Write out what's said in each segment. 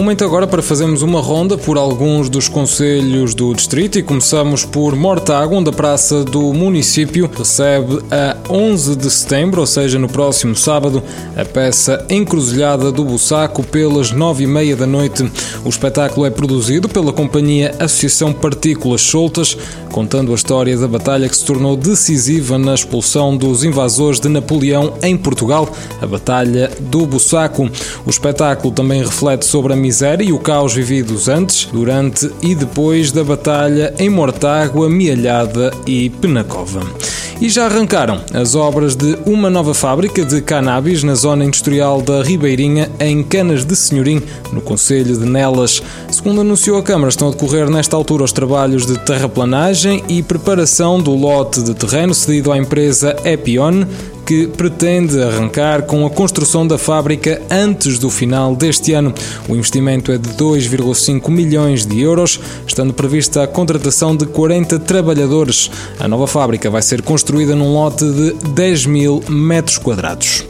Momento agora para fazermos uma ronda por alguns dos conselhos do distrito e começamos por Mortágua, onde a praça do município recebe a 11 de setembro, ou seja, no próximo sábado, a peça Encruzilhada do Bussaco pelas 9 e meia da noite. O espetáculo é produzido pela companhia Associação Partículas Soltas, contando a história da batalha que se tornou decisiva na expulsão dos invasores de Napoleão em Portugal, a Batalha do Bussaco. O espetáculo também reflete sobre a miséria e o caos vividos antes, durante e depois da batalha em Mortágua, Mialhada e Penacova. E já arrancaram as obras de uma nova fábrica de cannabis na zona industrial da Ribeirinha, em Canas de Senhorim, no Conselho de Nelas. Segundo anunciou a Câmara, estão a decorrer nesta altura os trabalhos de terraplanagem e preparação do lote de terreno cedido à empresa Epion, que pretende arrancar com a construção da fábrica antes do final deste ano. O investimento é de 2,5 milhões de euros, estando prevista a contratação de 40 trabalhadores. A nova fábrica vai ser construída num lote de 10 mil metros quadrados.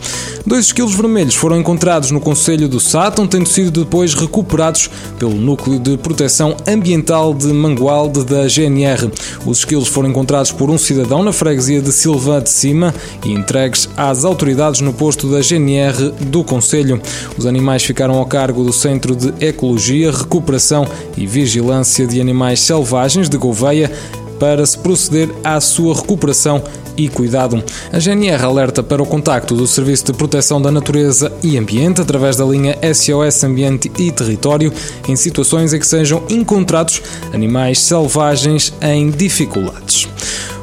Dois esquilos vermelhos foram encontrados no Conselho do Sátão, tendo sido depois recuperados pelo Núcleo de Proteção Ambiental de Mangualde da GNR. Os esquilos foram encontrados por um cidadão na freguesia de Silva de Cima e entregues às autoridades no posto da GNR do Conselho. Os animais ficaram ao cargo do Centro de Ecologia, Recuperação e Vigilância de Animais Selvagens de Gouveia para se proceder à sua recuperação e cuidado. A GNR alerta para o contacto do Serviço de Proteção da Natureza e Ambiente através da linha SOS Ambiente e Território em situações em que sejam encontrados animais selvagens em dificuldades.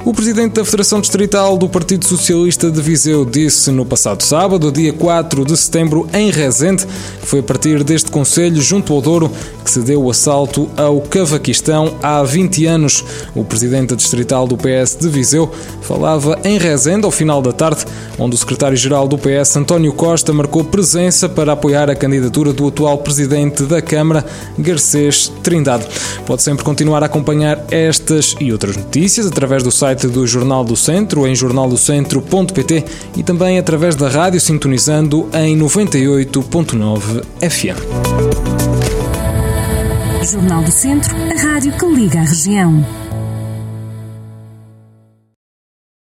O presidente da Federação Distrital do Partido Socialista de Viseu disse no passado sábado, dia 4 de setembro, em Rezende, que foi a partir deste Conselho, junto ao Douro, que se deu o assalto ao Cavaquistão há 20 anos. O presidente distrital do PS de Viseu falava em Rezende ao final da tarde, onde o secretário-geral do PS, António Costa, marcou presença para apoiar a candidatura do atual presidente da Câmara, Garcês Trindade. Pode sempre continuar a acompanhar estas e outras notícias através do site site do Jornal do Centro, em jornaldocentro.pt e também através da rádio sintonizando em 98.9 FM. Jornal do Centro, a rádio que liga a região.